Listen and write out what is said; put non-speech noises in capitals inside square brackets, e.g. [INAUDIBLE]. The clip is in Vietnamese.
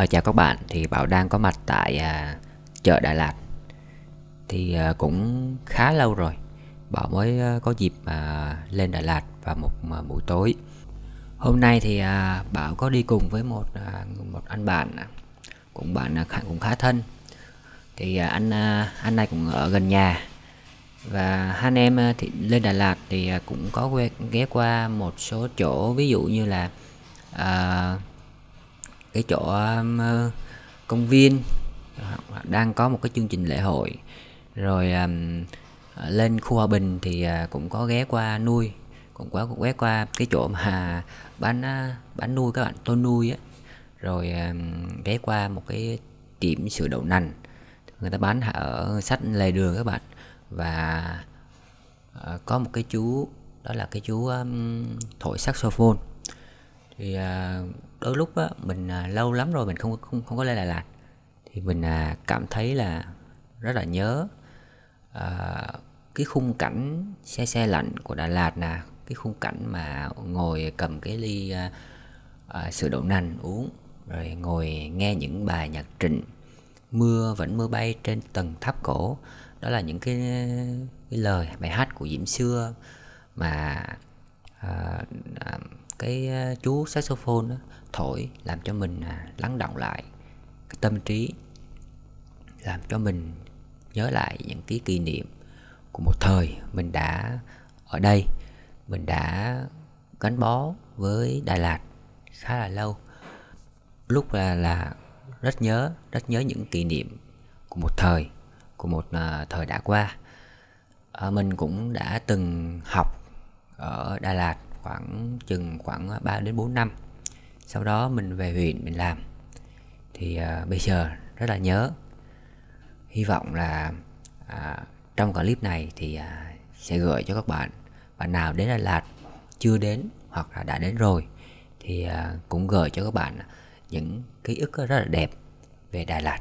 À, chào các bạn, thì Bảo đang có mặt tại à, chợ Đà Lạt. Thì à, cũng khá lâu rồi Bảo mới à, có dịp à, lên Đà Lạt vào một à, buổi tối. Hôm nay thì à, Bảo có đi cùng với một à, một anh bạn à, Cũng bạn à, cũng khá thân. Thì à, anh à, anh này cũng ở gần nhà. Và hai anh em à, thì lên Đà Lạt thì à, cũng có ghé, ghé qua một số chỗ. Ví dụ như là à, cái chỗ um, ờ, công viên. Đang có một cái chương trình lễ hội. Rồi um, lên khu hòa bình thì à, cũng có ghé qua nuôi cũng có ghé qua cái chỗ mà [LAUGHS] bán à, bán nuôi các bạn tôi nuôi á. Rồi um, ghé qua một cái tiệm sữa đậu nành. Người ta bán ở sách lề đường các bạn. Và ờ, có một cái chú đó là cái chú um, thổi saxophone. Thì à, đôi lúc á mình à, lâu lắm rồi mình không không không có lên Đà Lạt. Thì mình à, cảm thấy là rất là nhớ à, cái khung cảnh xe xe lạnh của Đà Lạt nè cái khung cảnh mà ngồi cầm cái ly à, à, sữa đậu nành uống rồi ngồi nghe những bài nhạc trịnh mưa vẫn mưa bay trên tầng tháp cổ. Đó là những cái cái lời bài hát của Diễm xưa mà à, à, cái ờ, chú saxophone đó, thổi làm cho mình à, lắng động lại cái tâm trí làm cho mình nhớ lại những cái kỷ niệm của một thời mình đã ở đây mình đã gắn bó với Đà Lạt khá là lâu. Lúc là là rất nhớ rất nhớ những kỷ niệm của một thời của một à, thời đã qua. À, mình cũng đã từng học ở Đà Lạt khoảng chừng khoảng à, 3 đến 4 năm. Sau đó mình về huyện mình làm. Thì à, bây giờ rất là nhớ. Hy vọng là à, trong clip này thì à, sẽ gửi cho các bạn. Bạn nào đến Đà Lạt chưa đến hoặc là đã đến rồi thì à, cũng gửi cho các bạn những ký ức rất là đẹp về Đà Lạt.